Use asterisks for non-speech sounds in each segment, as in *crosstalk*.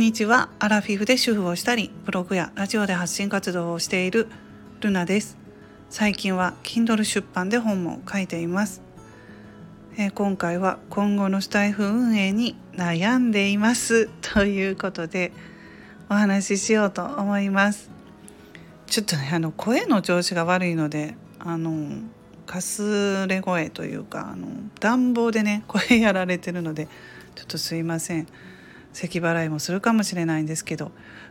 んにちは。アラフィフで主婦をしたりブログやラジオで発信活動をしているルナです。最近は Kindle 出版で本も書いています。えー、今回は今後のスタイフ運営に悩んでいます。ということでお話ししようと思います。ちょっとねあの声の調子が悪いのであのかすれ声というかあの暖房でね声やられてるのでちょっとすいません。咳払いもするかもしれないんですけど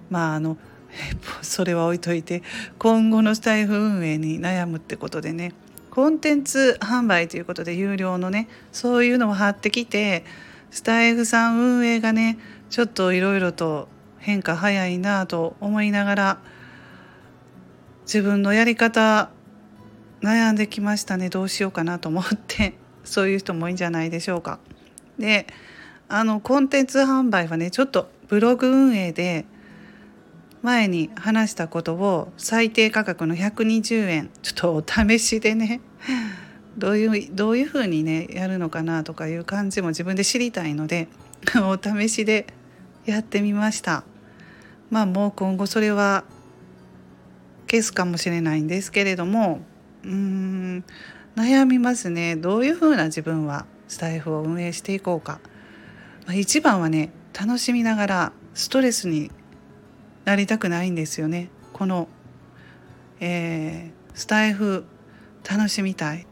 まああの *laughs* それは置いといて今後のスタイフ運営に悩むってことでねコンテンツ販売ということで有料のねそういうのを貼ってきてスタイフさん運営がねちょっといろいろと変化早いなと思いながら自分のやり方悩んできましたねどうしようかなと思ってそういう人もいいんじゃないでしょうか。であのコンテンツ販売はねちょっとブログ運営で前に話したことを最低価格の120円ちょっとお試しでねどういうどういうふうにねやるのかなとかいう感じも自分で知りたいのでお試しでやってみました。まあもう今後それは消すかもしれないんですけれどもうーん悩みますね。どういうふうな自分はスタイフを運営していこうか、まあ、一番はね楽しみながらストレスになりたくないんですよね。この、えー、スタイフ楽しみたい。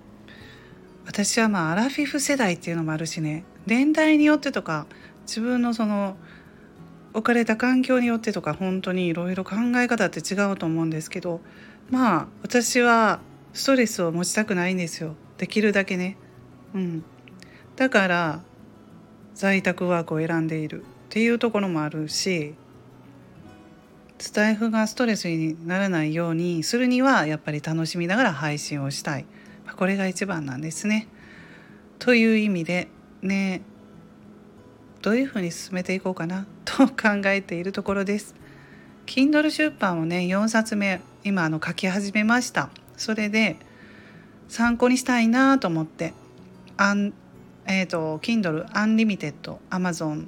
私はまあアラフィフ世代っていうのもあるしね。年代によってとか自分のその置かれた環境によってとか本当にいろいろ考え方って違うと思うんですけどまあ私はストレスを持ちたくないんですよ。できるだけね。うん。だから在宅ワークを選んでいるっていうところもあるしスタイフがストレスにならないようにするにはやっぱり楽しみながら配信をしたいこれが一番なんですね。という意味でねどういうふうに進めていこうかなと考えているところです。Kindle 出版をね4冊目今あの書き始めました。それで参考にしたいなと思ってえ、ー、と Kindle Unlimited Amazon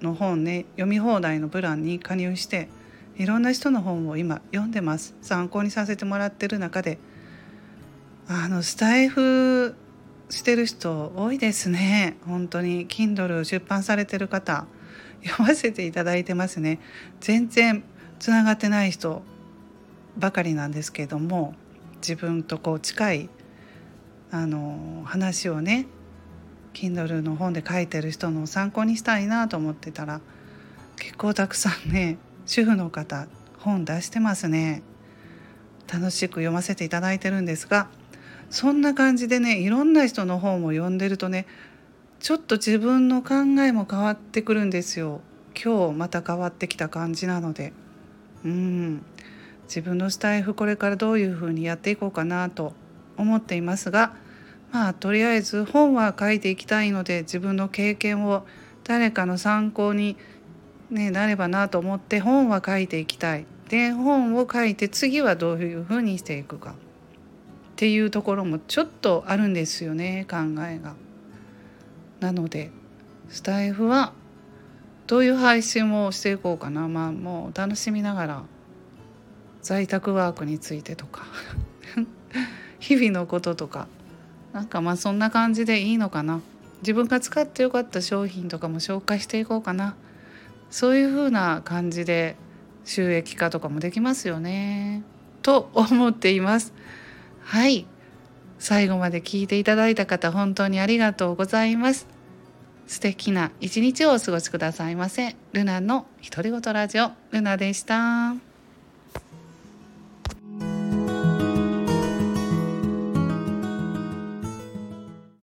の本ね読み放題のプランに加入していろんな人の本を今読んでます。参考にさせてもらってる中であのスタイフしてる人多いですね。本当に。Kindle 出版されてる方読ませていただいてますね。全然つながってない人ばかりなんですけども自分とこう近いあの話をね Kindle の本で書いてる人の参考にしたいなと思ってたら結構たくさんね主婦の方本出してますね。楽しく読ませていただいてるんですがそんな感じでねいろんな人の本を読んでるとねちょっと自分の考えも変わってくるんですよ。今日また変わってきた感じなので。うん。自分のスタイフこれからどういうふうにやっていこうかなと思っていますがまあとりあえず本は書いていきたいので自分の経験を誰かの参考にね、なればなと思って本は書いていきたい。で本を書いて次はどういうふうにしていくか。っていうところもちょっとあるんですよね考えが。なのでスタイフはどういう配信をしていこうかな。まあもう楽しみながら在宅ワークについてとか。*laughs* 日々のこととか。なんかまあそんな感じでいいのかな。自分が使ってよかった商品とかも紹介していこうかな。そういう風な感じで収益化とかもできますよね。と思っています。はい。最後まで聞いていただいた方本当にありがとうございます。素敵な一日をお過ごしくださいませ。ルナの独り言ラジオルナでした。